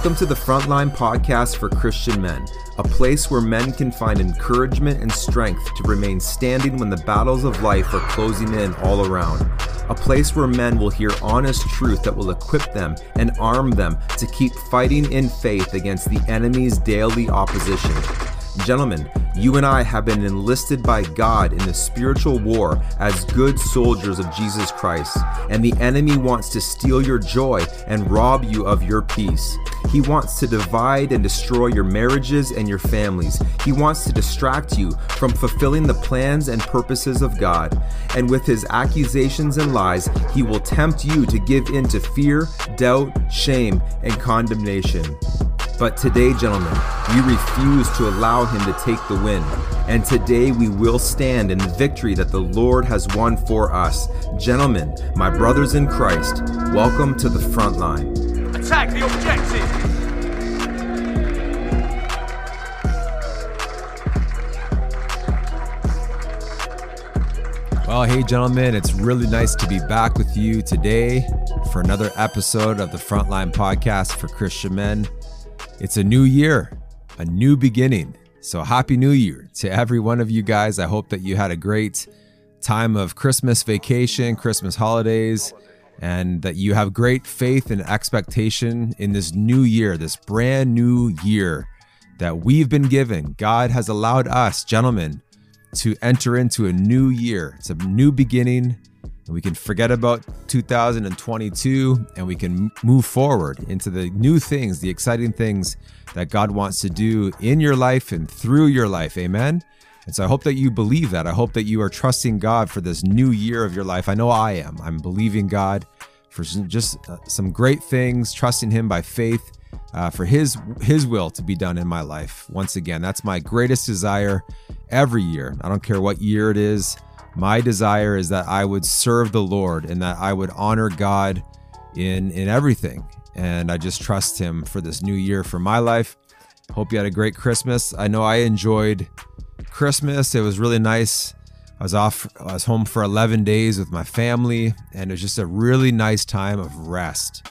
Welcome to the Frontline Podcast for Christian Men, a place where men can find encouragement and strength to remain standing when the battles of life are closing in all around. A place where men will hear honest truth that will equip them and arm them to keep fighting in faith against the enemy's daily opposition. Gentlemen, you and I have been enlisted by God in the spiritual war as good soldiers of Jesus Christ, and the enemy wants to steal your joy and rob you of your peace. He wants to divide and destroy your marriages and your families. He wants to distract you from fulfilling the plans and purposes of God. And with his accusations and lies, he will tempt you to give in to fear, doubt, shame, and condemnation. But today, gentlemen, we refuse to allow him to take the win. And today we will stand in the victory that the Lord has won for us. Gentlemen, my brothers in Christ, welcome to the front line. Attack the objective! Well, hey, gentlemen, it's really nice to be back with you today for another episode of the Frontline Podcast for Christian Men. It's a new year, a new beginning. So, Happy New Year to every one of you guys. I hope that you had a great time of Christmas vacation, Christmas holidays, and that you have great faith and expectation in this new year, this brand new year that we've been given. God has allowed us, gentlemen, to enter into a new year. It's a new beginning. We can forget about 2022 and we can move forward into the new things, the exciting things that God wants to do in your life and through your life. Amen. And so I hope that you believe that. I hope that you are trusting God for this new year of your life. I know I am. I'm believing God for just uh, some great things, trusting Him by faith uh, for His His will to be done in my life. Once again, that's my greatest desire every year. I don't care what year it is. My desire is that I would serve the Lord and that I would honor God in in everything. And I just trust Him for this new year for my life. Hope you had a great Christmas. I know I enjoyed Christmas. It was really nice. I was off, I was home for 11 days with my family, and it was just a really nice time of rest.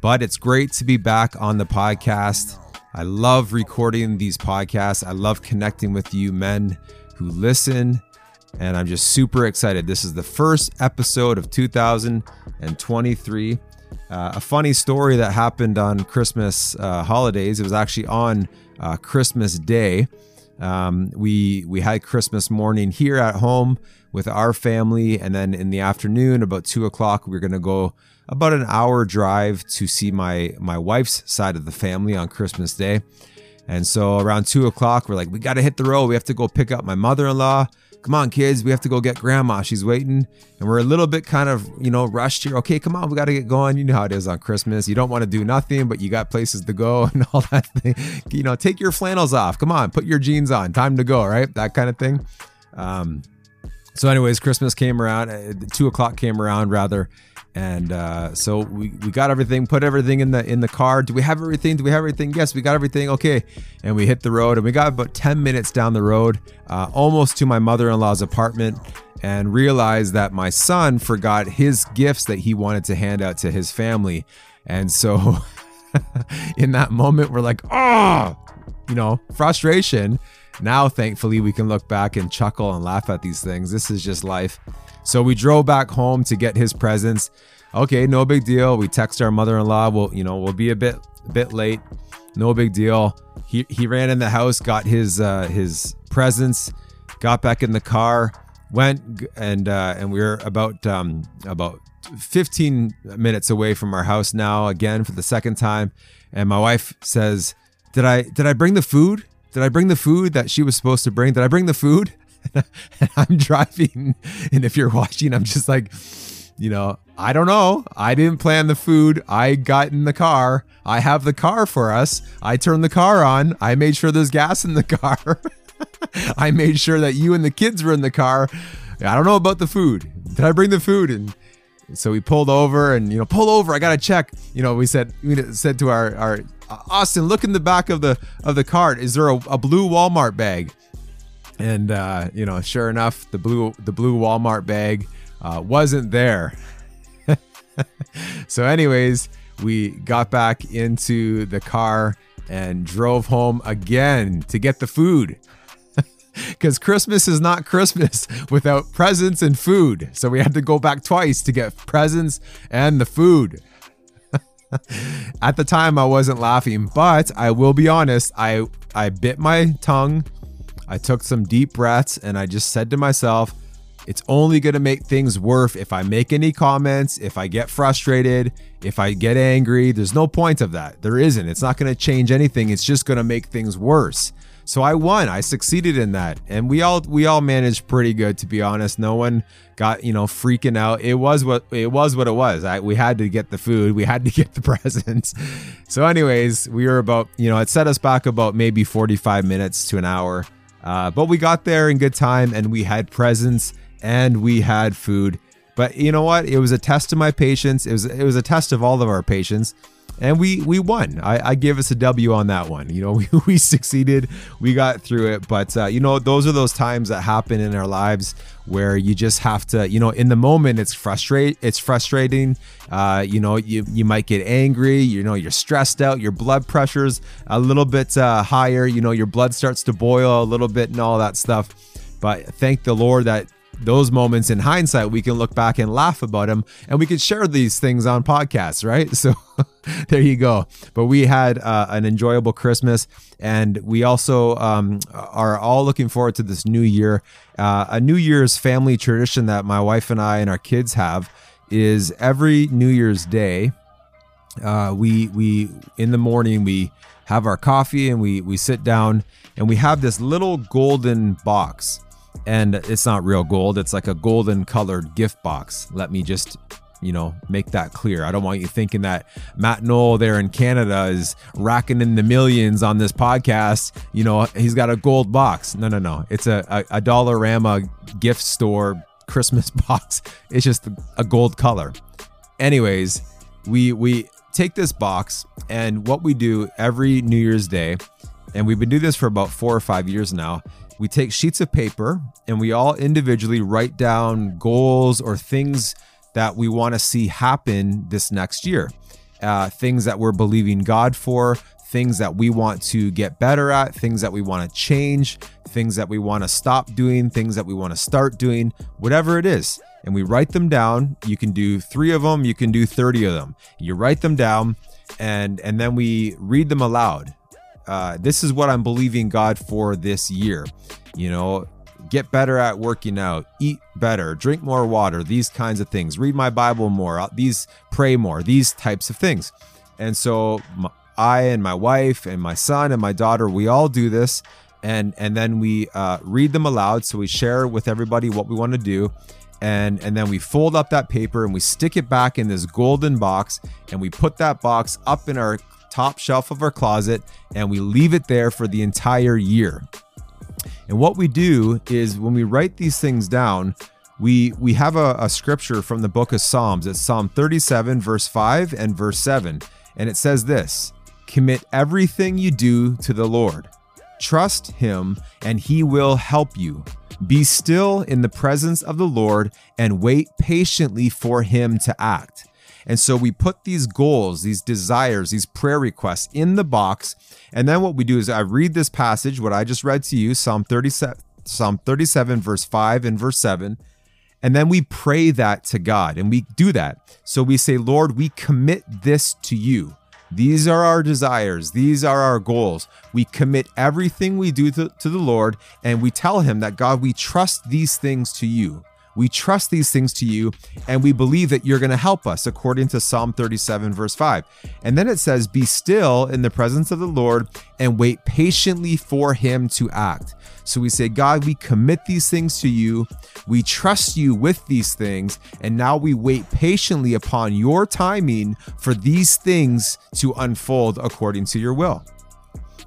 But it's great to be back on the podcast. I love recording these podcasts. I love connecting with you men who listen, and I'm just super excited. This is the first episode of 2023. Uh, a funny story that happened on Christmas uh, holidays. It was actually on uh, Christmas Day. Um, we we had Christmas morning here at home with our family, and then in the afternoon, about two o'clock, we are gonna go about an hour drive to see my my wife's side of the family on Christmas Day. And so around two o'clock, we're like, we got to hit the road. We have to go pick up my mother-in-law come on, kids, we have to go get grandma. She's waiting. And we're a little bit kind of, you know, rushed here. Okay, come on, we got to get going. You know how it is on Christmas. You don't want to do nothing, but you got places to go and all that thing. You know, take your flannels off. Come on, put your jeans on. Time to go, right? That kind of thing. Um, so, anyways, Christmas came around, uh, two o'clock came around rather, and uh, so we, we got everything, put everything in the in the car. Do we have everything? Do we have everything? Yes, we got everything. Okay, and we hit the road, and we got about ten minutes down the road, uh, almost to my mother-in-law's apartment, and realized that my son forgot his gifts that he wanted to hand out to his family, and so in that moment, we're like, oh, you know, frustration now, thankfully, we can look back and chuckle and laugh at these things. This is just life. So we drove back home to get his presents. Okay, no big deal. We text our mother-in-law. We'll, you know, we'll be a bit, a bit late. No big deal. He he ran in the house, got his uh, his presents, got back in the car, went and uh, and we are about um, about 15 minutes away from our house now. Again for the second time, and my wife says, "Did I did I bring the food?" Did I bring the food that she was supposed to bring? Did I bring the food? and I'm driving. And if you're watching, I'm just like, you know, I don't know. I didn't plan the food. I got in the car. I have the car for us. I turned the car on. I made sure there's gas in the car. I made sure that you and the kids were in the car. I don't know about the food. Did I bring the food? And so we pulled over and, you know, pull over. I got to check. You know, we said, we said to our, our Austin, look in the back of the of the cart. Is there a, a blue Walmart bag? And uh, you know, sure enough, the blue the blue Walmart bag uh, wasn't there. so, anyways, we got back into the car and drove home again to get the food. Because Christmas is not Christmas without presents and food. So we had to go back twice to get presents and the food. At the time, I wasn't laughing, but I will be honest. I I bit my tongue. I took some deep breaths, and I just said to myself, "It's only gonna make things worse if I make any comments, if I get frustrated, if I get angry. There's no point of that. There isn't. It's not gonna change anything. It's just gonna make things worse." So I won. I succeeded in that. And we all we all managed pretty good to be honest. No one got, you know, freaking out. It was what it was what it was. I, we had to get the food, we had to get the presents. So anyways, we were about, you know, it set us back about maybe 45 minutes to an hour. Uh, but we got there in good time and we had presents and we had food. But you know what? It was a test of my patience. It was it was a test of all of our patience and we we won. I, I give us a W on that one. You know, we, we succeeded, we got through it. But uh, you know, those are those times that happen in our lives where you just have to, you know, in the moment it's frustrate, it's frustrating. Uh, you know, you you might get angry. You know, you're stressed out. Your blood pressure's a little bit uh, higher. You know, your blood starts to boil a little bit and all that stuff. But thank the Lord that those moments in hindsight, we can look back and laugh about them and we can share these things on podcasts, right? So there you go. But we had uh, an enjoyable Christmas and we also um, are all looking forward to this new year. Uh, a New Year's family tradition that my wife and I and our kids have is every New Year's Day, uh, we, we, in the morning, we have our coffee and we, we sit down and we have this little golden box and it's not real gold. It's like a golden colored gift box. Let me just, you know, make that clear. I don't want you thinking that Matt Knoll there in Canada is racking in the millions on this podcast. You know, he's got a gold box. No, no, no. It's a, a, a Dollarama gift store Christmas box. It's just a gold color. Anyways, we we take this box and what we do every New Year's Day, and we've been doing this for about four or five years now, we take sheets of paper and we all individually write down goals or things that we want to see happen this next year. Uh, things that we're believing God for, things that we want to get better at, things that we want to change, things that we want to stop doing, things that we want to start doing, whatever it is. And we write them down. You can do three of them, you can do 30 of them. You write them down and and then we read them aloud uh, this is what I'm believing God for this year. You know, get better at working out, eat better, drink more water, these kinds of things, read my Bible more, uh, these pray more, these types of things. And so my, I and my wife and my son and my daughter, we all do this. And, and then we uh, read them aloud. So we share with everybody what we want to do and and then we fold up that paper and we stick it back in this golden box and we put that box up in our top shelf of our closet and we leave it there for the entire year. And what we do is when we write these things down, we we have a, a, scripture from the book of Psalms. It's Psalm 37, verse 5 and verse 7. And it says this commit everything you do to the Lord. Trust him, and he will help you. Be still in the presence of the Lord and wait patiently for him to act. And so we put these goals, these desires, these prayer requests in the box. And then what we do is I read this passage, what I just read to you, Psalm 37, Psalm 37, verse 5 and verse 7. And then we pray that to God and we do that. So we say, Lord, we commit this to you. These are our desires. These are our goals. We commit everything we do to, to, the Lord and we tell Him that, God, we trust these things to you. We trust these things to you, and we believe that you're going to help us, according to Psalm 37, verse 5. And then it says, Be still in the presence of the Lord and wait patiently for him to act. So we say, God, we commit these things to you. We trust you with these things. And now we wait patiently upon your timing for these things to unfold according to your will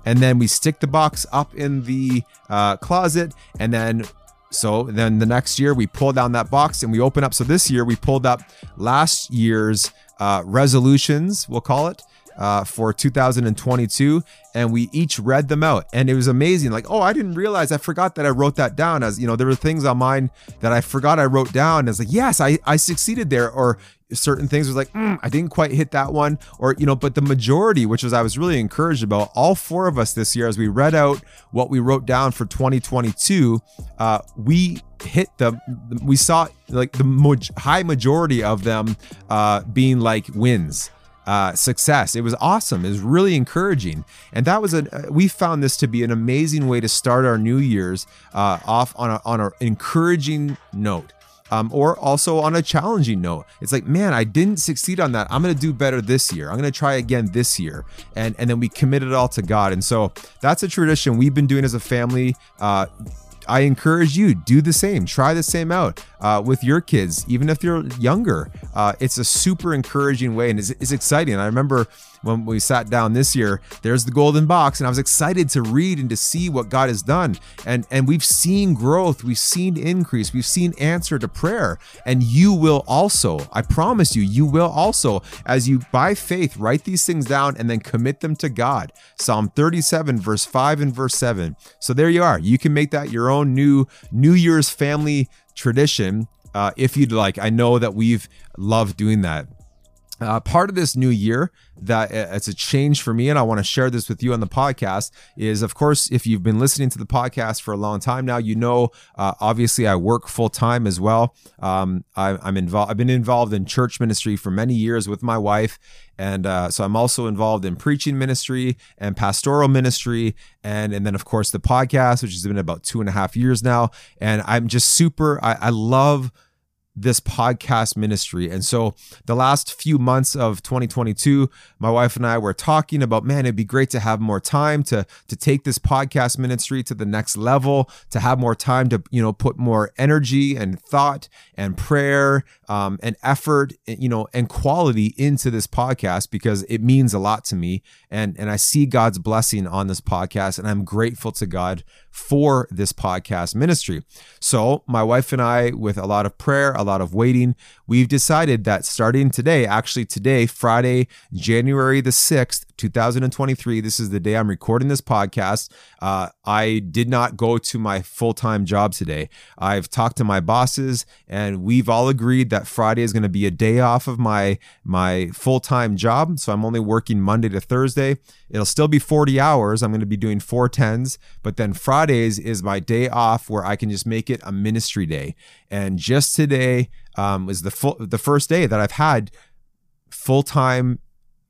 and then we stick the box up in the uh, closet and then so then the next year we pull down that box and we open up. So this year we pulled up last year's uh, resolutions, we'll call it. Uh, for 2022, and we each read them out, and it was amazing. Like, oh, I didn't realize, I forgot that I wrote that down. As you know, there were things on mine that I forgot I wrote down. It's like, yes, I I succeeded there, or certain things was like mm, i didn't quite hit that one or you know but the majority which was i was really encouraged about all four of us this year as we read out what we wrote down for 2022 uh, we hit the we saw like the high majority of them uh, being like wins uh, success. It was awesome. It was really encouraging, and that was a. We found this to be an amazing way to start our New Year's uh, off on a, on an encouraging note um, or also on a challenging note. It's like, man, I didn't succeed on that. I'm to do better this year. I'm to try again this year. And, and then we commit it all to God. And so that's a tradition we've been doing as a family. Uh, I encourage you do the same. Try the same out uh, with your kids, even if they're younger. Uh, it's a super encouraging way and it's, it's exciting. I remember when we sat down this year, there's the golden box, and I was excited to read and to see what God has done. And and we've seen growth, we've seen increase, we've seen answer to prayer, and you will also. I promise you, you will also, as you by faith write these things down and then commit them to God. Psalm 37, verse 5 and verse 7. So there you are. You can make that your own new New Year's family tradition uh, if you'd like. I know that we've loved doing that. Uh, part of this new year that uh, it's a change for me and i want to share this with you on the podcast is of course if you've been listening to the podcast for a long time now you know uh, obviously i work full-time as well um, I, am involved i've been involved in church ministry for many years with my wife and uh, so i'm also involved in preaching ministry and pastoral ministry and and then of course the podcast which has been about two and a half years now. And i'm just super I, I love this podcast ministry. And so the last few months of 2022, my wife and I were talking about, man, it'd be great to have more time to to take this podcast ministry to the next level, to have more time to, you know, put more energy and thought and prayer um, and effort, you know, and quality into this podcast because it means a lot to me. And and I see God's blessing on this podcast and I'm grateful to God for this podcast ministry. So, my wife and I, with a lot of prayer, a lot of waiting, we've decided that starting today, actually today, Friday, January the 6th, 2023, this is the day I'm recording this podcast. Uh, I did not go to my full time job today. I've talked to my bosses, and we've all agreed that Friday is going to be a day off of my my full time job. So I'm only working Monday to Thursday. It'll still be 40 hours. I'm going to be doing four tens, but then Fridays is my day off where I can just make it a ministry day. And just today um, was the full the first day that I've had full time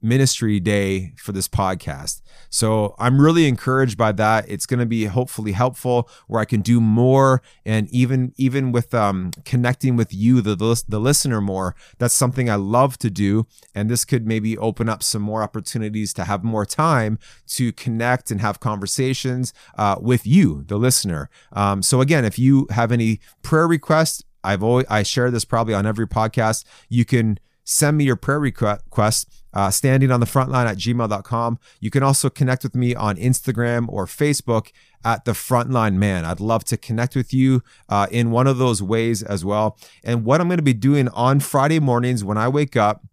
ministry day for this podcast. So I'm really encouraged by that. It's going to be hopefully helpful where I can do more and even even with um, connecting with you the, the listener more. That's something I love to do and this could maybe open up some more opportunities to have more time to connect and have conversations uh, with you the listener. Um, so again, if you have any prayer requests, I've always I share this probably on every podcast. You can send me your prayer request uh, standing on the front line at gmail.com. You can also connect with me on Instagram or Facebook at the frontline man. I'd love to connect with you uh, in one of those ways as well. And what I'm going to be doing on Friday mornings when I wake up,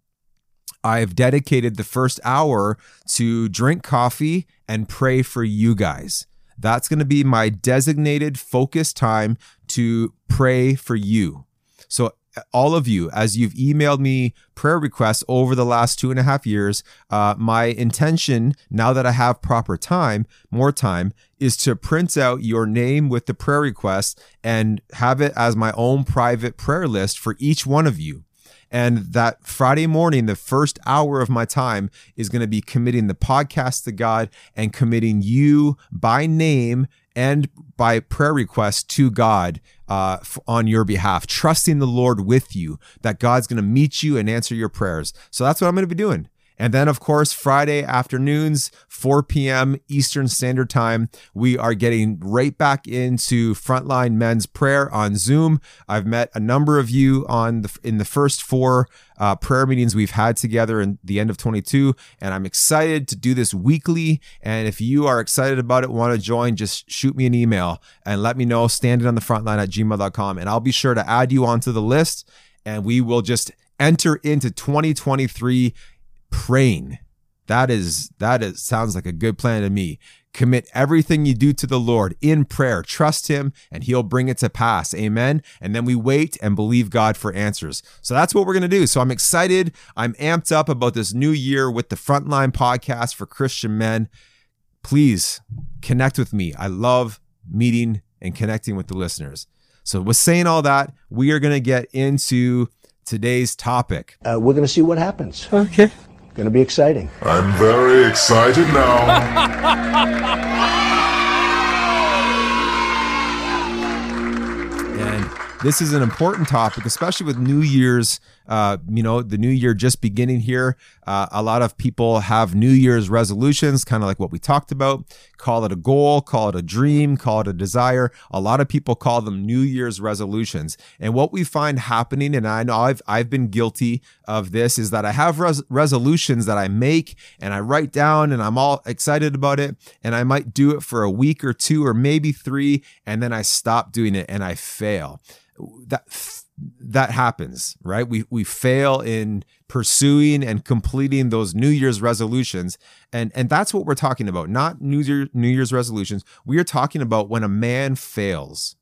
I've dedicated the first hour to drink coffee and pray for you guys. That's going to be my designated focus time to pray for you. So all of you, as you've emailed me prayer requests over the last two and a half years, uh, my intention, now that I have proper time, more time, is to print out your name with the prayer request and have it as my own private prayer list for each one of you. And that Friday morning, the first hour of my time is going to be committing the podcast to God and committing you by name and by prayer request to God uh, on your behalf, trusting the Lord with you, that God's going to meet you and answer your prayers. So that's what I'm going to be doing. And then, of course, Friday afternoons, 4 p.m. Eastern Standard Time, we are getting right back into Frontline Men's Prayer on Zoom. I've met a number of you on the in the first four uh, prayer meetings we've had together in the end of 22, and I'm excited to do this weekly. And if you are excited about it, want to join, just shoot me an email and let me know. Standing on the front line at gmail.com, and I'll be sure to add you onto the list, and we will just enter into 2023 praying. That is that is sounds like a good plan to me. Commit everything you do to the Lord in prayer. Trust Him and He'll bring it to pass. Amen. And then we wait and believe God for answers. So that's what we're going to do. So I'm excited. I'm amped up about this new year with the Frontline podcast for Christian men. Please connect with me. I love meeting and connecting with the listeners. So, with saying all that, we are going to get into today's topic. Uh, we're going to see what happens. Okay. Going to be exciting. I'm very excited now. And this is an important topic, especially with New Year's. Uh, you know, the new year just beginning here. Uh, a lot of people have New Year's resolutions, kind of like what we talked about. Call it a goal, call it a dream, call it a desire. A lot of people call them New Year's resolutions. And what we find happening, and I know I've I've been guilty of this, is that I have res- resolutions that I make and I write down, and I'm all excited about it, and I might do it for a week or two or maybe three, and then I stop doing it and I fail. That that happens, right? We we fail in pursuing and completing those New Year's resolutions, and and that's what we're talking about. Not New Year New Year's resolutions. We are talking about when a man fails.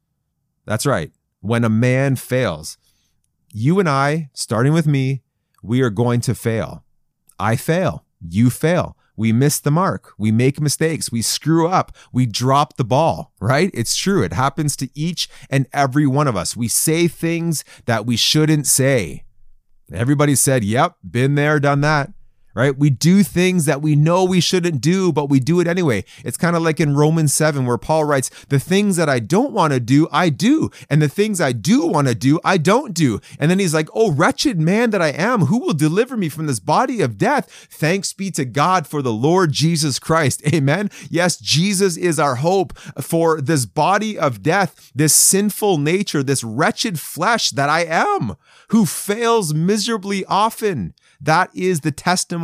That's right. When a man fails, you and I, starting with me, we are going to fail. I fail. You fail. We miss the mark. We make mistakes. We screw up. We drop the ball, right? It's true. It happens to each and every one of us. We say things that we shouldn't say. Everybody said, yep, been there, done that right? We do things that we know we shouldn't do, but we do it anyway. It's kind of like in Romans 7, where Paul writes, The things that I don't want to do, I do. And the things I do want to do, I don't do. And then he's like, Oh, wretched man that I am, who will deliver me from this body of death? Thanks be to God for the Lord Jesus Christ. Amen. Yes, Jesus is our hope for this body of death, this sinful nature, this wretched flesh that I am, who fails miserably often. That is the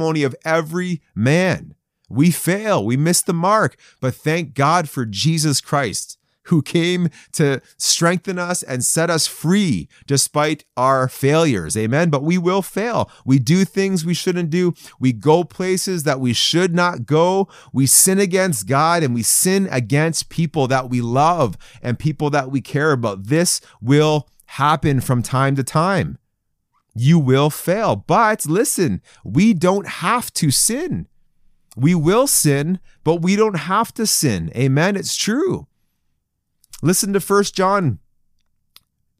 testimony of every man. We fail, we miss the mark, but thank God for Jesus Christ who came to strengthen us and set us free despite our failures. Amen. But we will fail. We do things we shouldn't do. We go places that we should not go. We sin against God and we sin against people that we love and people that we care about. This will happen from time to time you will fail. But listen, we don't have to sin. We will sin, but we don't have to sin. Amen. It's true. Listen to 1 John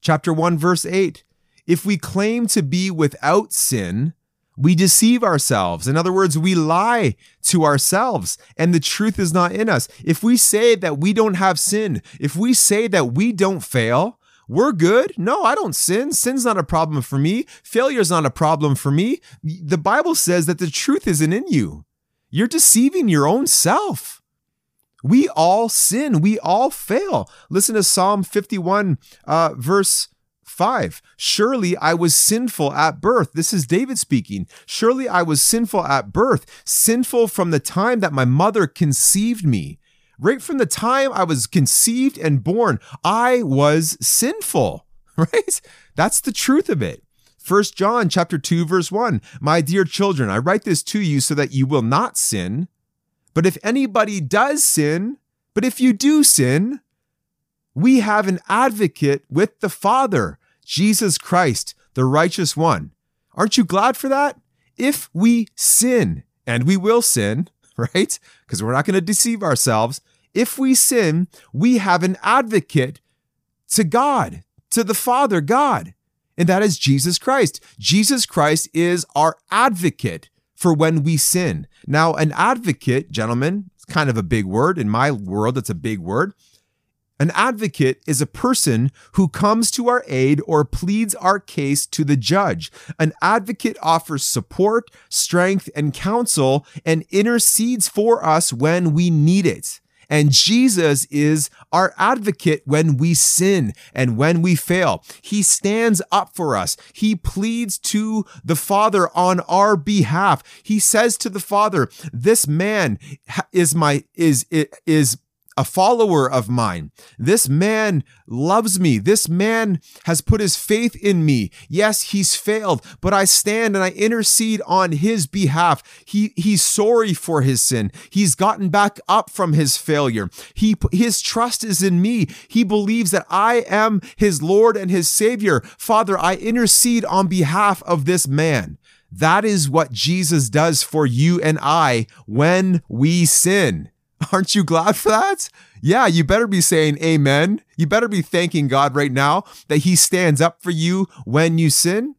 chapter 1 verse 8. If we claim to be without sin, we deceive ourselves. In other words, we lie to ourselves and the truth is not in us. If we say that we don't have sin, if we say that we don't fail, we're good. No, I don't sin. Sin's not a problem for me. Failure's not a problem for me. The Bible says that the truth isn't in you. You're deceiving your own self. We all sin. We all fail. Listen to Psalm 51, uh, verse 5. Surely I was sinful at birth. This is David speaking. Surely I was sinful at birth, sinful from the time that my mother conceived me. Right from the time I was conceived and born, I was sinful, right? That's the truth of it. First John chapter 2 verse 1. My dear children, I write this to you so that you will not sin. But if anybody does sin, but if you do sin, we have an advocate with the Father, Jesus Christ, the righteous one. Aren't you glad for that? If we sin, and we will sin, right? Because we're not going to deceive ourselves. If we sin, we have an advocate to God, to the Father God, and that is Jesus Christ. Jesus Christ is our advocate for when we sin. Now, an advocate, gentlemen, it's kind of a big word. In my world, it's a big word. An advocate is a person who comes to our aid or pleads our case to the judge. An advocate offers support, strength, and counsel and intercedes for us when we need it. And Jesus is our advocate when we sin and when we fail. He stands up for us. He pleads to the Father on our behalf. He says to the Father, "This man is my is is a follower of mine. This man loves me. This man has put his faith in me. Yes, he's failed, but I stand and I intercede on his behalf. He he's sorry for his sin. He's gotten back up from his failure. He his trust is in me. He believes that I am his Lord and his savior. Father, I intercede on behalf of this man. That is what Jesus does for you and I when we sin. Aren't you glad for that? Yeah, you better be saying amen. You better be thanking God right now that He stands up for you when you sin.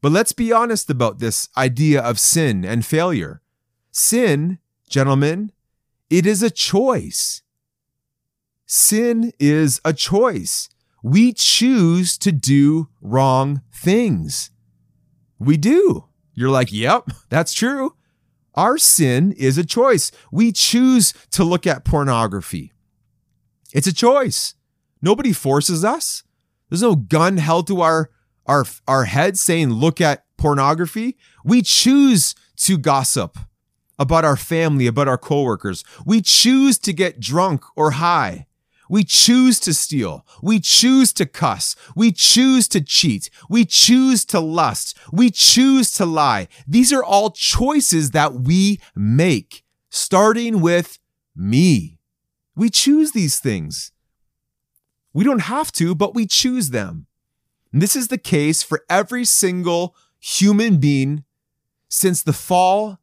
But let's be honest about this idea of sin and failure. Sin, gentlemen, it is a choice. Sin is a choice. We choose to do wrong things. We do. You're like, yep, that's true. Our sin is a choice. We choose to look at pornography. It's a choice. Nobody forces us. There's no gun held to our our our head saying look at pornography. We choose to gossip about our family, about our coworkers. We choose to get drunk or high. We choose to steal. We choose to cuss. We choose to cheat. We choose to lust. We choose to lie. These are all choices that we make, starting with me. We choose these things. We don't have to, but we choose them. And this is the case for every single human being since the fall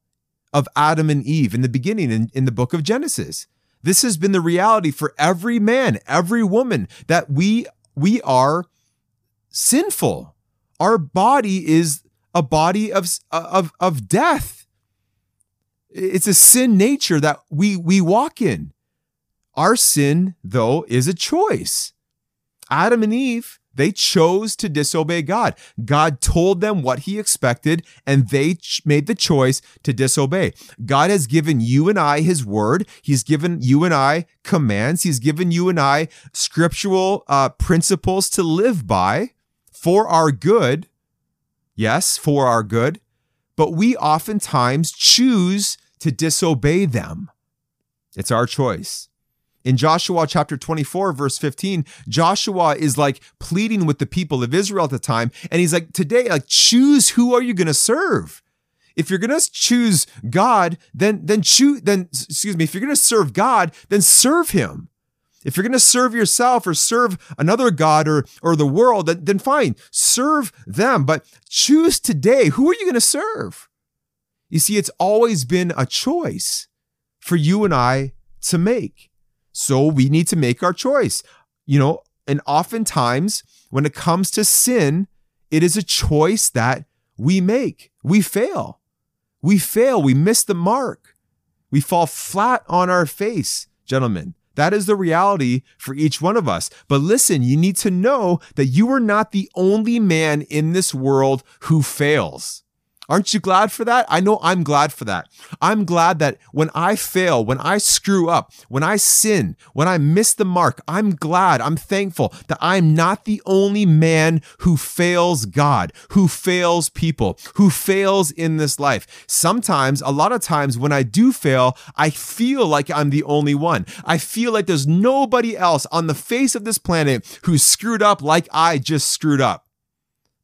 of Adam and Eve in the beginning in, in the book of Genesis. This has been the reality for every man, every woman that we we are sinful. Our body is a body of of of death. It's a sin nature that we we walk in. Our sin though is a choice. Adam and Eve they chose to disobey God. God told them what he expected, and they ch- made the choice to disobey. God has given you and I his word. He's given you and I commands. He's given you and I scriptural uh, principles to live by for our good. Yes, for our good. But we oftentimes choose to disobey them. It's our choice. In Joshua chapter 24, verse 15, Joshua is like pleading with the people of Israel at the time. And he's like, today, like, choose who are you going to serve? If you're going to choose God, then, then choose, then, excuse me, if you're going to serve God, then serve him. If you're going to serve yourself or serve another God or, or the world, then, then fine, serve them. But choose today, who are you going to serve? You see, it's always been a choice for you and I to make. So we need to make our choice. You know, and oftentimes when it comes to sin, it is a choice that we make. We fail. We fail. We miss the mark. We fall flat on our face, gentlemen. That is the reality for each one of us. But listen, you need to know that you are not the only man in this world who fails. Aren't you glad for that? I know I'm glad for that. I'm glad that when I fail, when I screw up, when I sin, when I miss the mark, I'm glad, I'm thankful that I'm not the only man who fails God, who fails people, who fails in this life. Sometimes, a lot of times when I do fail, I feel like I'm the only one. I feel like there's nobody else on the face of this planet who's screwed up like I just screwed up.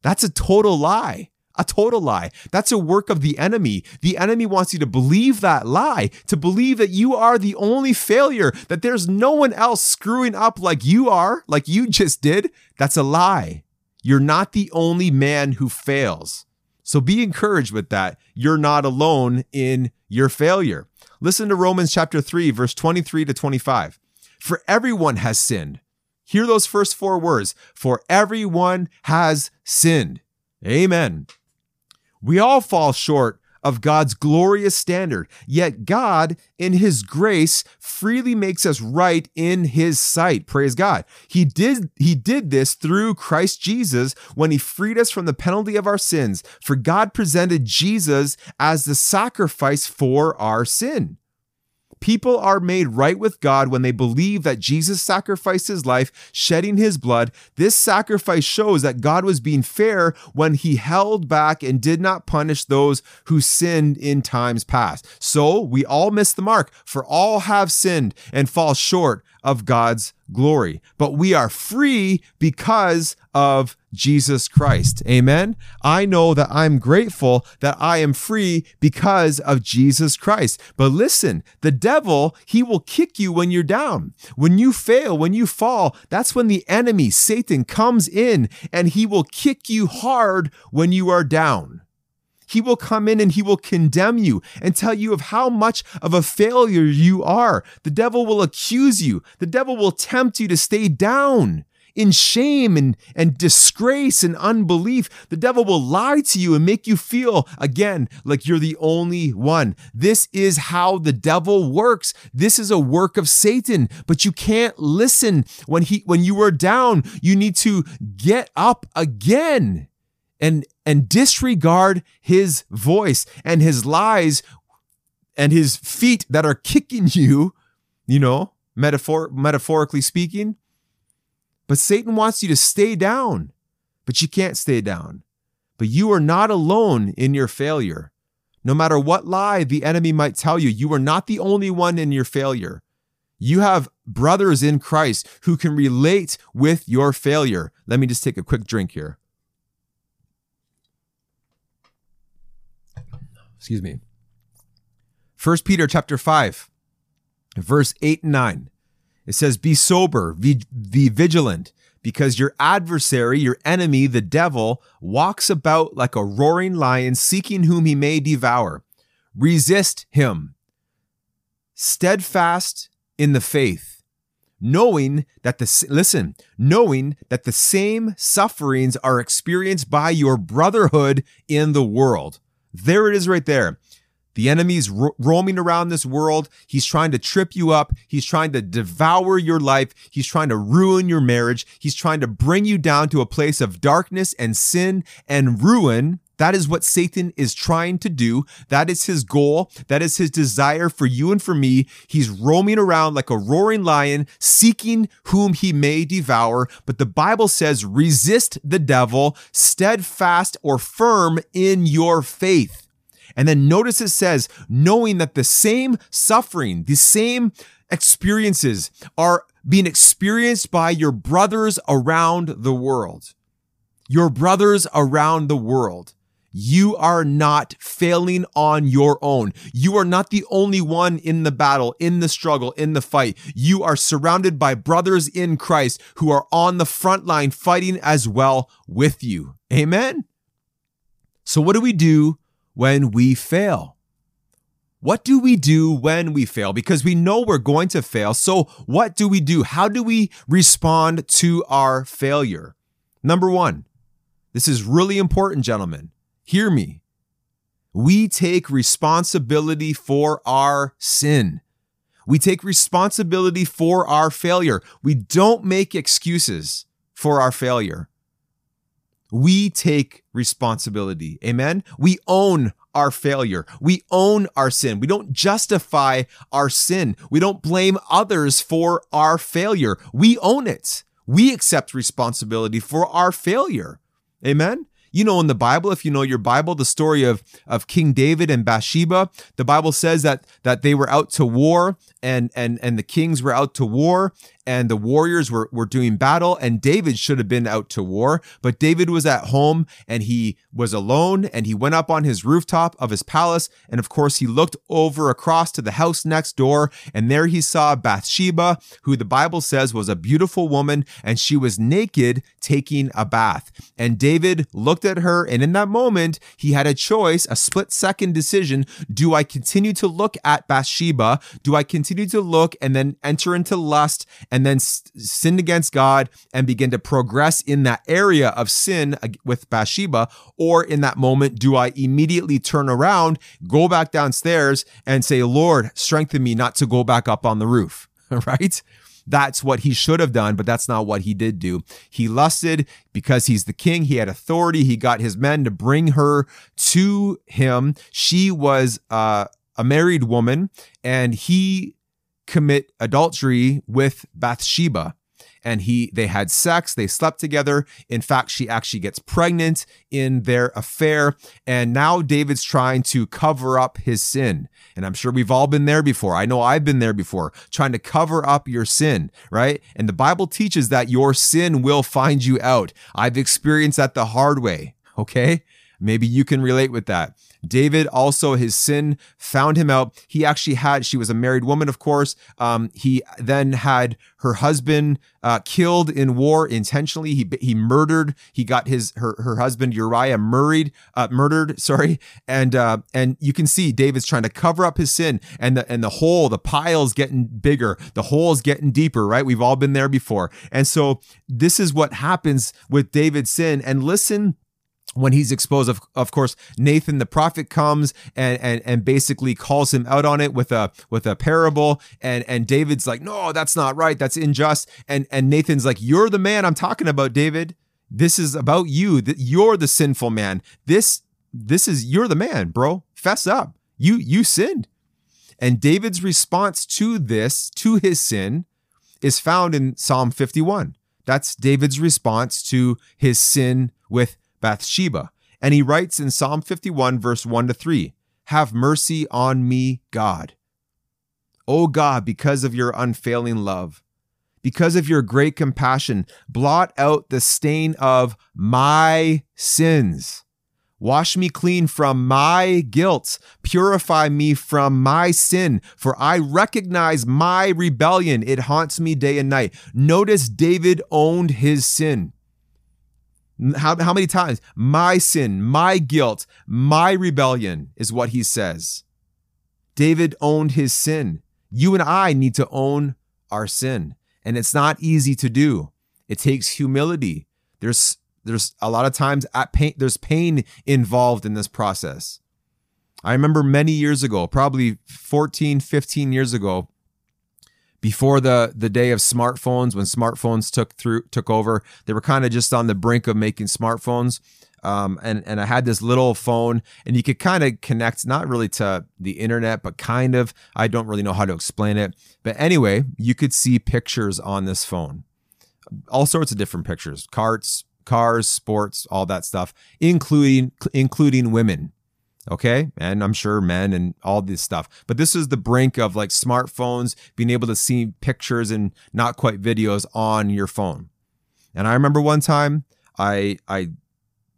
That's a total lie. A total lie. That's a work of the enemy. The enemy wants you to believe that lie, to believe that you are the only failure, that there's no one else screwing up like you are, like you just did. That's a lie. You're not the only man who fails. So be encouraged with that. You're not alone in your failure. Listen to Romans chapter 3, verse 23 to 25. For everyone has sinned. Hear those first four words. For everyone has sinned. Amen. We all fall short of God's glorious standard, yet God, in His grace, freely makes us right in His sight. Praise God. He did, he did this through Christ Jesus when He freed us from the penalty of our sins, for God presented Jesus as the sacrifice for our sin. People are made right with God when they believe that Jesus sacrificed his life, shedding his blood. This sacrifice shows that God was being fair when he held back and did not punish those who sinned in times past. So we all miss the mark, for all have sinned and fall short of God's glory. But we are free because of Jesus Christ. Amen. I know that I'm grateful that I am free because of Jesus Christ. But listen, the devil, he will kick you when you're down. When you fail, when you fall, that's when the enemy, Satan, comes in and he will kick you hard when you are down. He will come in and he will condemn you and tell you of how much of a failure you are. The devil will accuse you. The devil will tempt you to stay down in shame and, and disgrace and unbelief. The devil will lie to you and make you feel again like you're the only one. This is how the devil works. This is a work of Satan, but you can't listen when he when you are down. You need to get up again and and disregard his voice and his lies and his feet that are kicking you, you know, metaphor metaphorically speaking. But Satan wants you to stay down, but you can't stay down. But you are not alone in your failure. No matter what lie the enemy might tell you, you are not the only one in your failure. You have brothers in Christ who can relate with your failure. Let me just take a quick drink here. Excuse me. 1 Peter chapter 5, verse 8 and 9. It says, Be sober, be, be vigilant, because your adversary, your enemy, the devil, walks about like a roaring lion, seeking whom he may devour. Resist him, steadfast in the faith, knowing that the listen, knowing that the same sufferings are experienced by your brotherhood in the world. There it is right there. The enemy's ro- roaming around this world. He's trying to trip you up. He's trying to devour your life. He's trying to ruin your marriage. He's trying to bring you down to a place of darkness and sin and ruin. That is what Satan is trying to do. That is his goal. That is his desire for you and for me. He's roaming around like a roaring lion, seeking whom he may devour. But the Bible says, resist the devil, steadfast or firm in your faith. And then notice it says, knowing that the same suffering, the same experiences are being experienced by your brothers around the world. Your brothers around the world. You are not failing on your own. You are not the only one in the battle, in the struggle, in the fight. You are surrounded by brothers in Christ who are on the front line fighting as well with you. Amen. So what do we do when we fail? What do we do when we fail? Because we know we're going to fail. So what do we do? How do we respond to our failure? Number one, this is really important, gentlemen. Hear me. We take responsibility for our sin. We take responsibility for our failure. We don't make excuses for our failure. We take responsibility. Amen. We own our failure. We own our sin. We don't justify our sin. We don't blame others for our failure. We own it. We accept responsibility for our failure. Amen. You know, in the Bible, if you know your Bible, the story of, of King David and Bathsheba, the Bible says that, that they were out to war and, and, and the kings were out to war and the warriors were, were doing battle and David should have been out to war, but David was at home and he was alone and he went up on his rooftop of his palace. And of course, he looked over across to the house next door and there he saw Bathsheba, who the Bible says was a beautiful woman and she was naked taking a bath. And David looked at her and in that moment, he had a choice, a split second decision. Do I continue to look at Bathsheba? Do I continue to look and then enter into lust and then sin against God and begin to progress in that area of sin with Bathsheba? Or in that moment, do I immediately turn around, go back downstairs and say, Lord, strengthen me not to go back up on the roof? right? That's what he should have done, but that's not what he did do. He lusted because he's the king. He had authority. He got his men to bring her to him. She was, uh, a married woman and he commit adultery with Bathsheba and he they had sex they slept together. In fact she actually gets pregnant in their affair. And now david's trying to cover up his sin. And i'm sure we've all been there before. I know i've been there before trying to cover up your sin right? And the bible teaches that your sin will find you out. I've experienced that the hard way okay? Maybe you can relate with that David also, his sin found him out. He actually had, she was a married woman, of course. Um, he then had her husband uh, killed in war intentionally. He he murdered. He got his her her husband Uriah murdered. Uh, murdered. Sorry. And uh, and you can see David's trying to cover up his sin, and the and the hole, the pile's getting bigger. The hole's getting deeper. Right. We've all been there before. And so this is what happens with David's sin. And listen when he's exposed of, of course nathan the prophet comes and, and and basically calls him out on it with a with a parable. And and david's like no that's not right. That's unjust. And and nathan's like you're the man i'm talking about david. This is about you. That you're the sinful man. This this is you're the man bro. Fess up. You you sinned. And david's response to this to his sin is found in psalm 51 that's david's response to his sin with Bathsheba. And he writes in Psalm 51, verse 1 to 3 Have mercy on me, God. O God, because of your unfailing love, because of your great compassion, blot out the stain of my sins. Wash me clean from my guilt. Purify me from my sin, for I recognize my rebellion. It haunts me day and night. Notice David owned his sin. How, how many times? My sin, my guilt, my rebellion is what he says. David owned his sin. You and I need to own our sin. And it's not easy to do. It takes humility. There's there's a lot of times at pain there's pain involved in this process. I remember many years ago, probably 14, 15 years ago, before the the day of smartphones when smartphones took through took over they were kind of just on the brink of making smartphones. Um, and and I had this little phone and you could kind of connect not really to the internet but kind of. I don't really know how to explain it. But anyway you could see pictures on this phone. All sorts of different pictures carts cars sports all that stuff including including women Okay. And I'm sure men and all this stuff. But this is the brink of like smartphones being able to see pictures and not quite videos on your phone. And I remember one time I I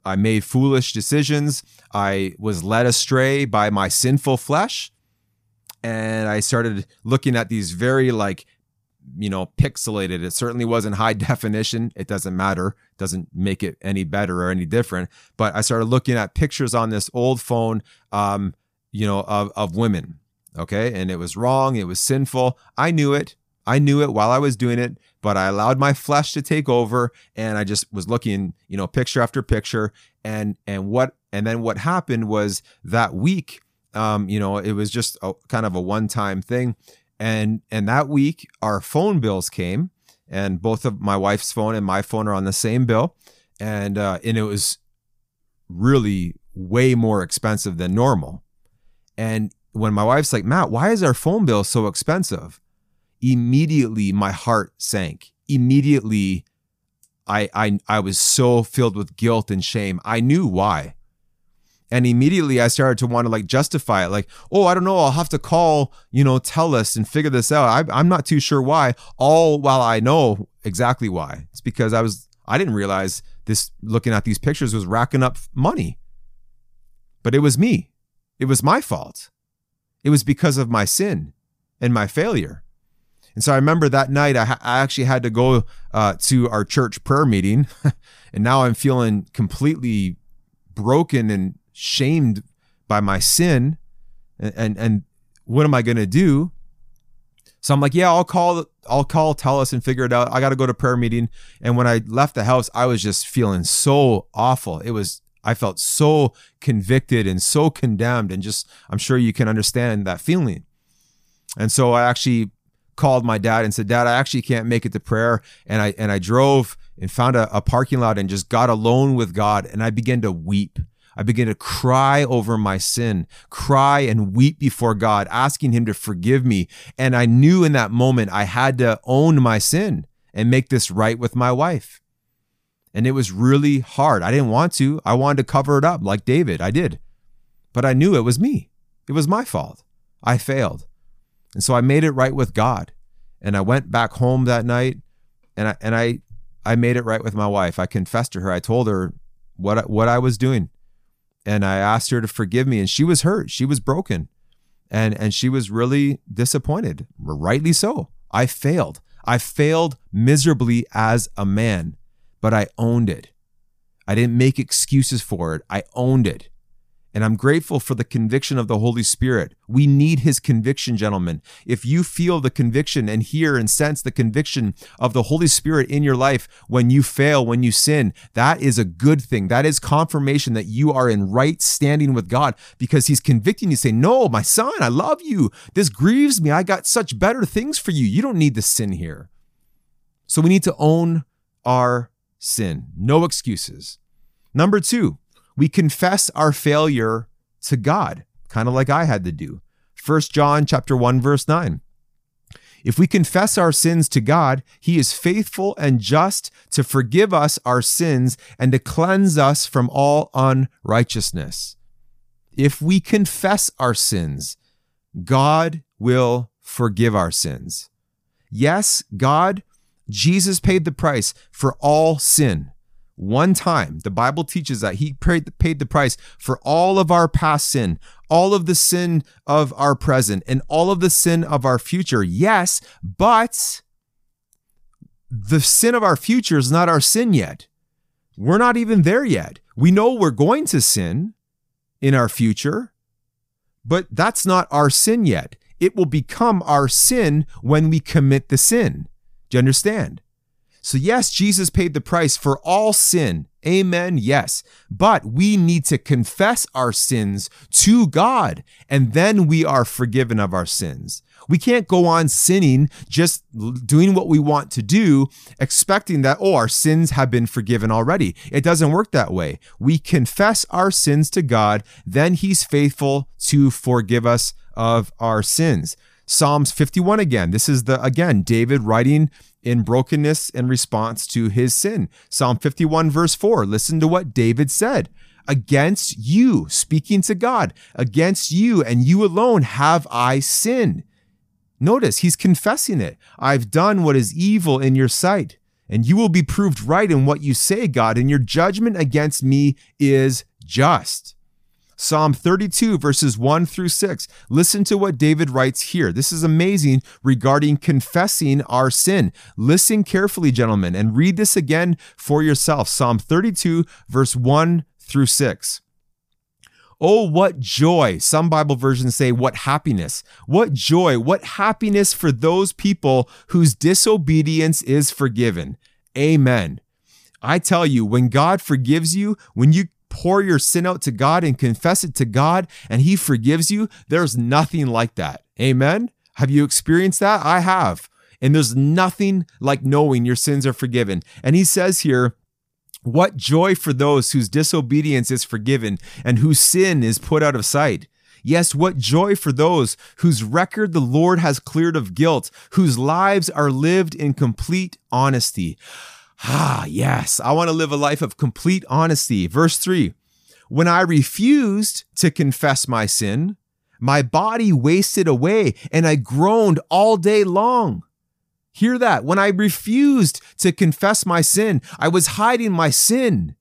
I made foolish decisions. I was led astray by my sinful flesh. And I started looking at these very like you know, pixelated. It certainly wasn't high definition. It doesn't matter. It doesn't make it any better or any different. But I started looking at pictures on this old phone, um, you know, of, of women. Okay. And it was wrong. It was sinful. I knew it. I knew it while I was doing it, but I allowed my flesh to take over and I just was looking, you know, picture after picture. And, and what, and then what happened was that week, um, you know, it was just a, kind of a one time thing and and that week our phone bills came and both of my wife's phone and my phone are on the same bill. And uh, and it was really way more expensive than normal. And when my wife's like matt why is our phone bill so expensive? Immediately my heart sank. Immediately I, I i was so filled with guilt and shame. I knew why and immediately I started to want to like justify it, like, oh, I don't know, I'll have to call, you know, TELUS and figure this out. I, I'm not too sure why. All while I know exactly why. It's because I was, I didn't realize this looking at these pictures was racking up money. But it was me. It was my fault. It was because of my sin and my failure. And so I remember that night I, ha- I actually had to go uh, to our church prayer meeting, and now I'm feeling completely broken and shamed by my sin and and, and what am I going to do? So I'm like, yeah, I'll call I'll call TELUS and figure it out. I got to go to prayer meeting. And when I left the house, I was just feeling so awful. It was I felt so convicted and so condemned and just I'm sure you can understand that feeling. And so I actually called my dad and said, "Dad, I actually can't make it to prayer." And I and I drove and found a, a parking lot and just got alone with God and I began to weep. I began to cry over my sin, cry and weep before God, asking Him to forgive me. And I knew in that moment I had to own my sin and make this right with my wife. And it was really hard. I didn't want to. I wanted to cover it up like David. I did. But I knew it was me. It was my fault. I failed. And so I made it right with God. And I went back home that night and I and I I made it right with my wife. I confessed to her. I told her what what I was doing. And I asked her to forgive me and she was hurt. She was broken. And and she was really disappointed. Rightly so. I failed. I failed miserably as a man, but I owned it. I didn't make excuses for it. I owned it. And I'm grateful for the conviction of the Holy Spirit. We need his conviction, gentlemen. If you feel the conviction and hear and sense the conviction of the Holy Spirit in your life when you fail, when you sin, that is a good thing. That is confirmation that you are in right standing with God because he's convicting you, saying, No, my son, I love you. This grieves me. I got such better things for you. You don't need the sin here. So we need to own our sin. No excuses. Number two, we confess our failure to God, kind of like I had to do. 1 John chapter 1 verse 9. If we confess our sins to God, he is faithful and just to forgive us our sins and to cleanse us from all unrighteousness. If we confess our sins, God will forgive our sins. Yes, God, Jesus paid the price for all sin one time. The Bible teaches that he paid, the price for all of our past sin, all of the sin of our present, and all of the sin of our future. Yes, but the sin of our future is not our sin yet. We're not even there yet. We know we're going to sin in our future, but that's not our sin yet. It will become our sin when we commit the sin. Do you understand? So, yes, Jesus paid the price for all sin. Amen. Yes. But we need to confess our sins to God, and then we are forgiven of our sins. We can't go on sinning, just doing what we want to do, expecting that, oh, our sins have been forgiven already. It doesn't work that way. We confess our sins to God, then He's faithful to forgive us of our sins. Psalms 51 again. This is the, again, David writing in brokenness in response to his sin. Psalm 51, verse 4. Listen to what David said. Against you, speaking to God, against you and you alone have I sinned. Notice he's confessing it. I've done what is evil in your sight, and you will be proved right in what you say, God, and your judgment against me is just. Psalm 32, verses 1 through 6. Listen to what David writes here. This is amazing regarding confessing our sin. Listen carefully, gentlemen, and read this again for yourself. Psalm 32, verse 1 through 6. Oh, what joy. Some Bible versions say, what happiness. What joy, what happiness for those people whose disobedience is forgiven. Amen. I tell you, when God forgives you, when you pour your sin out to God and confess it to God and He forgives you, there's nothing like that. Amen. Have you experienced that? I have. And there's nothing like knowing your sins are forgiven. And He says here, what joy for those whose disobedience is forgiven and whose sin is put out of sight. Yes, what joy for those whose record the Lord has cleared of guilt, whose lives are lived in complete honesty. Ah, yes, I want to live a life of complete honesty. Verse 3 When I refused to confess my sin, my body wasted away and I groaned all day long. Hear that. When I refused to confess my sin, I was hiding my sin.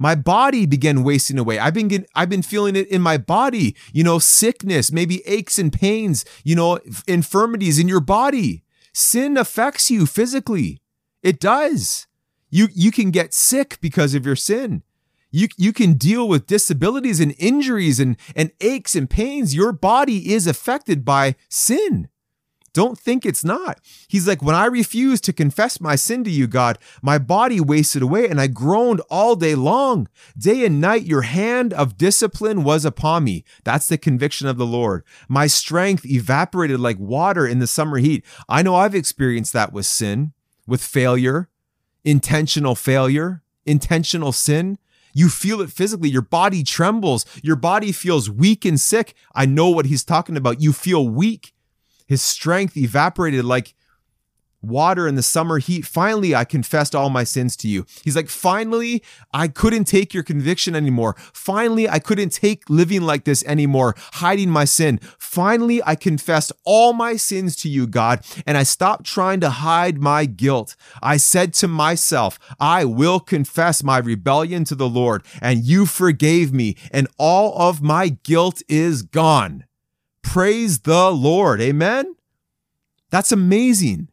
My body began wasting away. I've been getting, I've been feeling it in my body, you know, sickness, maybe aches and pains, you know, infirmities in your body. Sin affects you physically. It does. You you can get sick because of your sin. You you can deal with disabilities and injuries and and aches and pains. Your body is affected by sin. Don't think it's not. He's like, when I refused to confess my sin to you, God, my body wasted away and I groaned all day long. Day and night, your hand of discipline was upon me. That's the conviction of the Lord. My strength evaporated like water in the summer heat. I know I've experienced that with sin with failure, intentional failure, intentional sin. You feel it physically. Your body trembles. Your body feels weak and sick. I know what he's talking about. You feel weak. His strength evaporated like water in the summer heat. Finally, I confessed all my sins to you. He's like, finally, I couldn't take your conviction anymore. Finally, I couldn't take living like this anymore, hiding my sin. Finally, I confessed all my sins to you, God, and I stopped trying to hide my guilt. I said to myself, I will confess my rebellion to the Lord, and you forgave me, and all of my guilt is gone. Praise the Lord. Amen. That's amazing.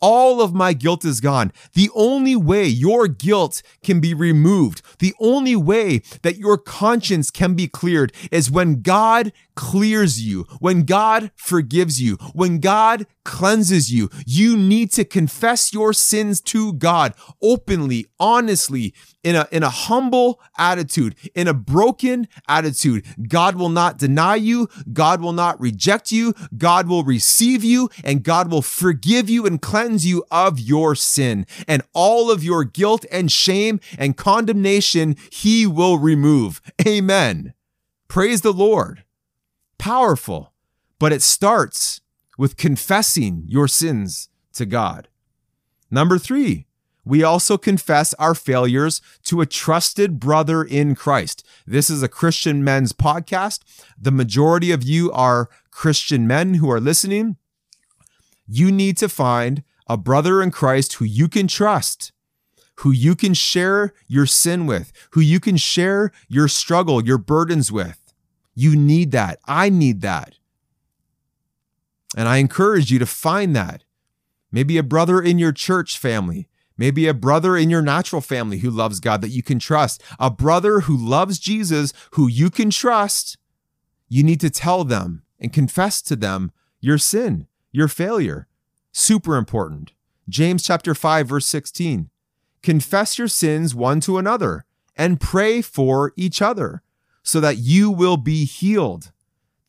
All of my guilt is gone. The only way your guilt can be removed, the only way that your conscience can be cleared is when God clears you, when God forgives you, when God cleanses you. You need to confess your sins to God openly, honestly, in a, in a humble attitude, in a broken attitude. God will not deny you. God will not reject you. God will receive you and God will forgive you and cleanse you of your sin and all of your guilt and shame and condemnation he will remove. Amen. Praise the Lord powerful, but it starts with confessing your sins to God. Number three, we also confess our failures to a trusted brother in Christ. This is a Christian men's podcast. The majority of you are Christian men who are listening. You need to find a brother in Christ who you can trust, who you can share your sin with, who you can share your struggle, your burdens with. You need that. I need that. And I encourage you to find that. Maybe a brother in your church family, maybe a brother in your natural family who loves God that you can trust, a brother who loves Jesus who you can trust. You need to tell them and confess to them your sin, your failure. Super important. James chapter 5 verse 16. Confess your sins one to another and pray for each other so that you will be healed.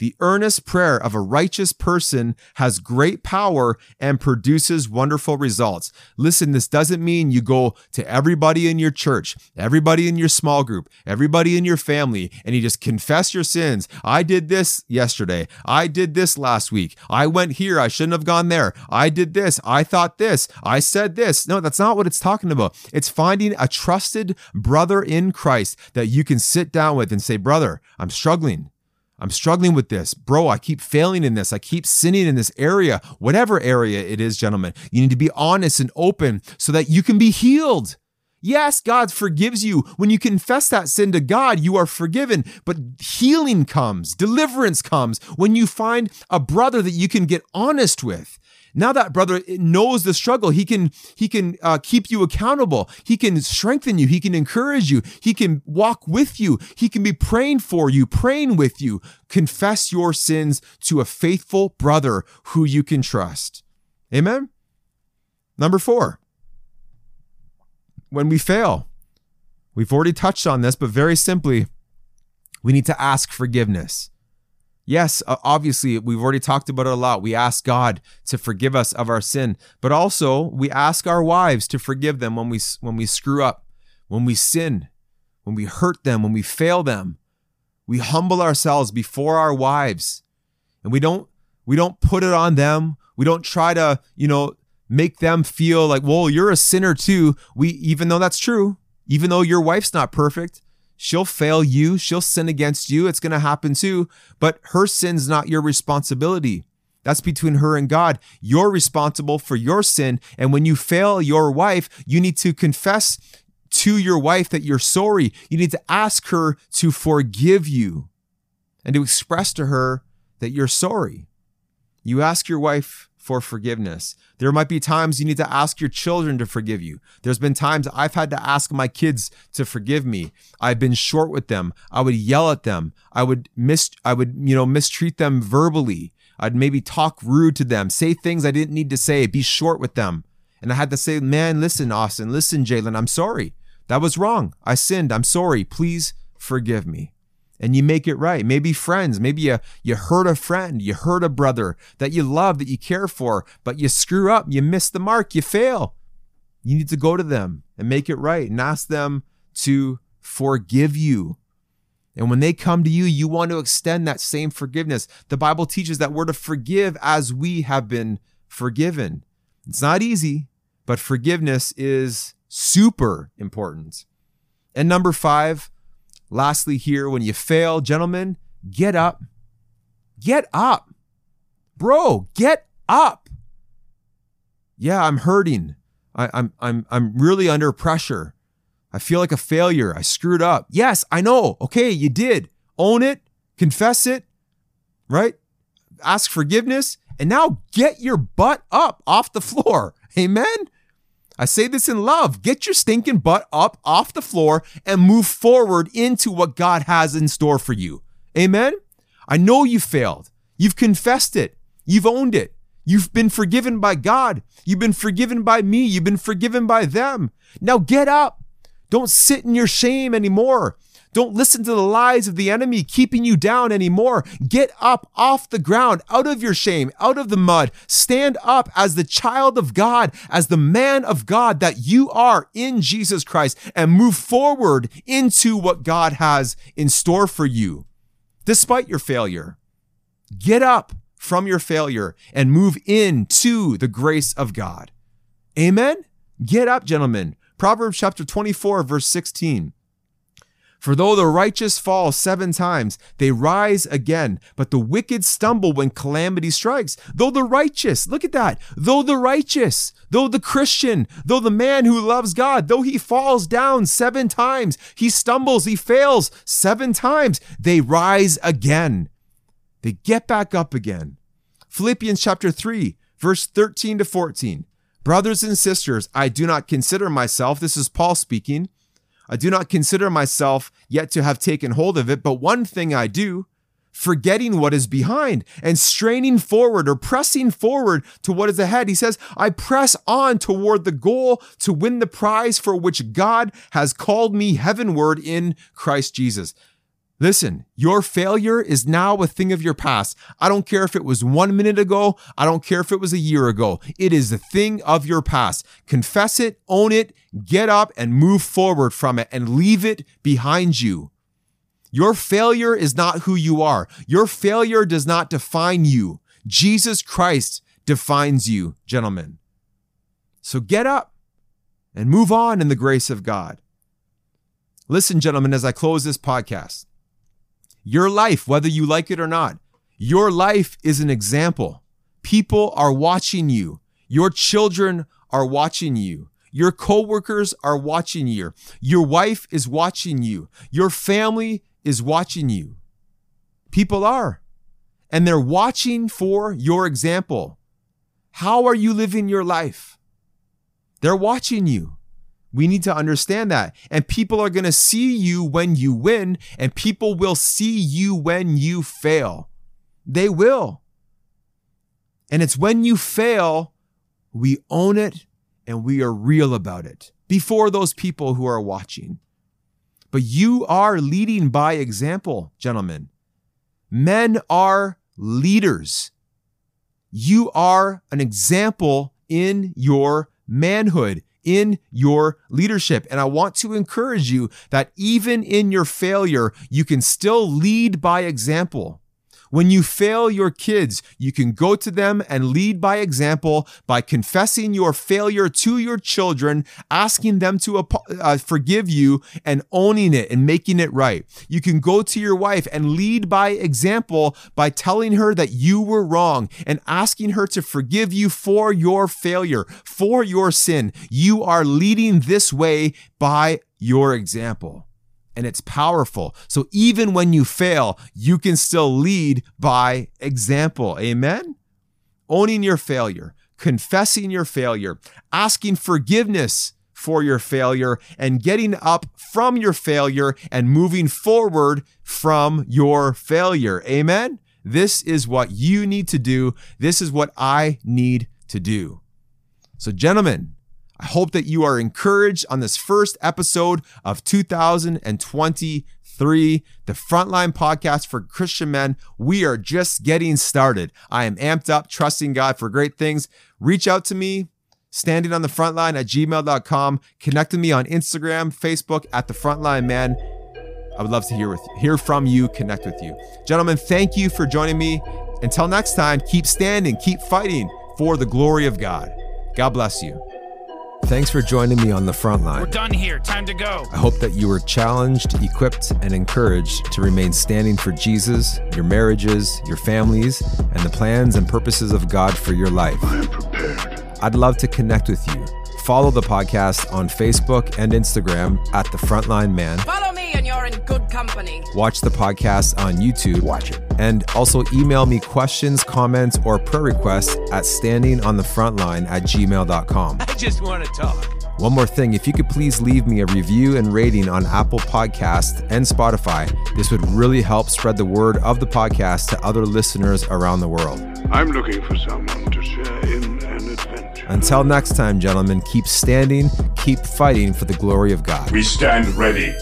The earnest prayer of a righteous person has great power and produces wonderful results. Listen, this doesn't mean you go to everybody in your church, everybody in your small group, everybody in your family, and you just confess your sins. I did this yesterday. I did this last week. I went here. I shouldn't have gone there. I did this. I thought this. I said this. No, that's not what it's talking about. It's finding a trusted brother in Christ that you can sit down with and say, Brother, I'm struggling. I'm struggling with this. Bro, I keep failing in this. I keep sinning in this area, whatever area it is, gentlemen. You need to be honest and open so that you can be healed. Yes, God forgives you. When you confess that sin to God, you are forgiven. But healing comes, deliverance comes when you find a brother that you can get honest with. Now that brother knows the struggle, he can he can uh, keep you accountable. He can strengthen you. He can encourage you. He can walk with you. He can be praying for you, praying with you. Confess your sins to a faithful brother who you can trust. Amen. Number four. When we fail, we've already touched on this, but very simply, we need to ask forgiveness. Yes, obviously, we've already talked about it a lot. We ask God to forgive us of our sin, but also we ask our wives to forgive them when we when we screw up, when we sin, when we hurt them, when we fail them. We humble ourselves before our wives, and we don't we don't put it on them. We don't try to, you know, make them feel like, "Well, you're a sinner too." We even though that's true, even though your wife's not perfect, She'll fail you. She'll sin against you. It's going to happen too. But her sin's not your responsibility. That's between her and God. You're responsible for your sin. And when you fail your wife, you need to confess to your wife that you're sorry. You need to ask her to forgive you and to express to her that you're sorry. You ask your wife for forgiveness. There might be times you need to ask your children to forgive you. There's been times I've had to ask my kids to forgive me. I've been short with them. I would yell at them. I would mis I would, you know, mistreat them verbally. I'd maybe talk rude to them, say things I didn't need to say, be short with them. And I had to say, "Man, listen, Austin, listen, Jalen, I'm sorry. That was wrong. I sinned. I'm sorry. Please forgive me." And you make it right. Maybe friends, maybe you, you hurt a friend, you hurt a brother that you love, that you care for, but you screw up, you miss the mark, you fail. You need to go to them and make it right and ask them to forgive you. And when they come to you, you want to extend that same forgiveness. The Bible teaches that we're to forgive as we have been forgiven. It's not easy, but forgiveness is super important. And number five, lastly, here, when you fail, gentlemen, get up. Get up. Bro, get up. Yeah, I'm hurting. I, I'm I'm I'm really under pressure. I feel like a failure. I screwed up. Yes, I know. Okay, you did. Own it, confess it, right? Ask forgiveness, and now get your butt up off the floor. Amen. I say this in love. Get your stinking butt up off the floor and move forward into what God has in store for you. Amen. I know you failed. You've confessed it. You've owned it. You've been forgiven by God. You've been forgiven by me. You've been forgiven by them. Now get up. Don't sit in your shame anymore. Don't listen to the lies of the enemy keeping you down anymore. Get up off the ground, out of your shame, out of the mud. Stand up as the child of God, as the man of God that you are in Jesus Christ, and move forward into what God has in store for you, despite your failure. Get up from your failure and move into the grace of God. Amen? Get up, gentlemen. Proverbs chapter 24, verse 16. For though the righteous fall seven times, they rise again, but the wicked stumble when calamity strikes. Though the righteous, look at that, though the righteous, though the Christian, though the man who loves God, though he falls down seven times, he stumbles, he fails seven times, they rise again. They get back up again. Philippians chapter 3, verse 13 to 14. Brothers and sisters, I do not consider myself, this is Paul speaking, I do not consider myself yet to have taken hold of it, but one thing I do, forgetting what is behind and straining forward or pressing forward to what is ahead. He says, I press on toward the goal to win the prize for which God has called me heavenward in Christ Jesus. Listen, your failure is now a thing of your past. I don't care if it was one minute ago. I don't care if it was a year ago. It is a thing of your past. Confess it, own it, get up and move forward from it and leave it behind you. Your failure is not who you are. Your failure does not define you. Jesus Christ defines you, gentlemen. So get up and move on in the grace of God. Listen, gentlemen, as I close this podcast. Your life, whether you like it or not, your life is an example. People are watching you. Your children are watching you. Your coworkers are watching you. Your wife is watching you. Your family is watching you. People are. And they're watching for your example. How are you living your life? They're watching you. We need to understand that. And people are going to see you when you win, and people will see you when you fail. They will. And it's when you fail, we own it and we are real about it before those people who are watching. But you are leading by example, gentlemen. Men are leaders. You are an example in your manhood in your leadership. And I want to encourage you that even in your failure, you can still lead by example. When you fail your kids, you can go to them and lead by example by confessing your failure to your children, asking them to uh, forgive you and owning it and making it right. You can go to your wife and lead by example by telling her that you were wrong and asking her to forgive you for your failure, for your sin. You are leading this way by your example and it's powerful. So even when you fail, you can still lead by example. Amen? Owning your failure, confessing your failure, asking forgiveness for your failure, and getting up from your failure and moving forward from your failure. Amen? This is what you need to do. This is what I need to do. So, gentlemen, I hope that you are encouraged on this first episode of 2023, the Frontline Podcast for Christian Men. We are just getting started. I am amped up, trusting God for great things. Reach out to me, standing on the front line at gmail.com. Connect with me on Instagram, Facebook at the frontline man. I would love to hear with hear from you, connect with you. Gentlemen, thank you for joining me. Until next time, keep standing, keep fighting for the glory of God. God bless you. Thanks for joining me on the front line. We're done here. Time to go. I hope that you were challenged, equipped, and encouraged to remain standing for Jesus, your marriages, your families, and the plans and purposes of God for your life. I am prepared. I'd love to connect with you. Follow the podcast on Facebook and Instagram at The Frontline Man. Follow me and you're in good company. Watch the podcast on YouTube. Watch it. And also email me questions, comments, or prayer requests at standingonthefrontline at gmail.com. I just want to talk. One more thing, if you could please leave me a review and rating on Apple Podcast and Spotify, this would really help spread the word of the podcast to other listeners around the world. I'm looking for someone to share in an adventure. Until next time, gentlemen, keep standing, keep fighting for the glory of God. We stand ready.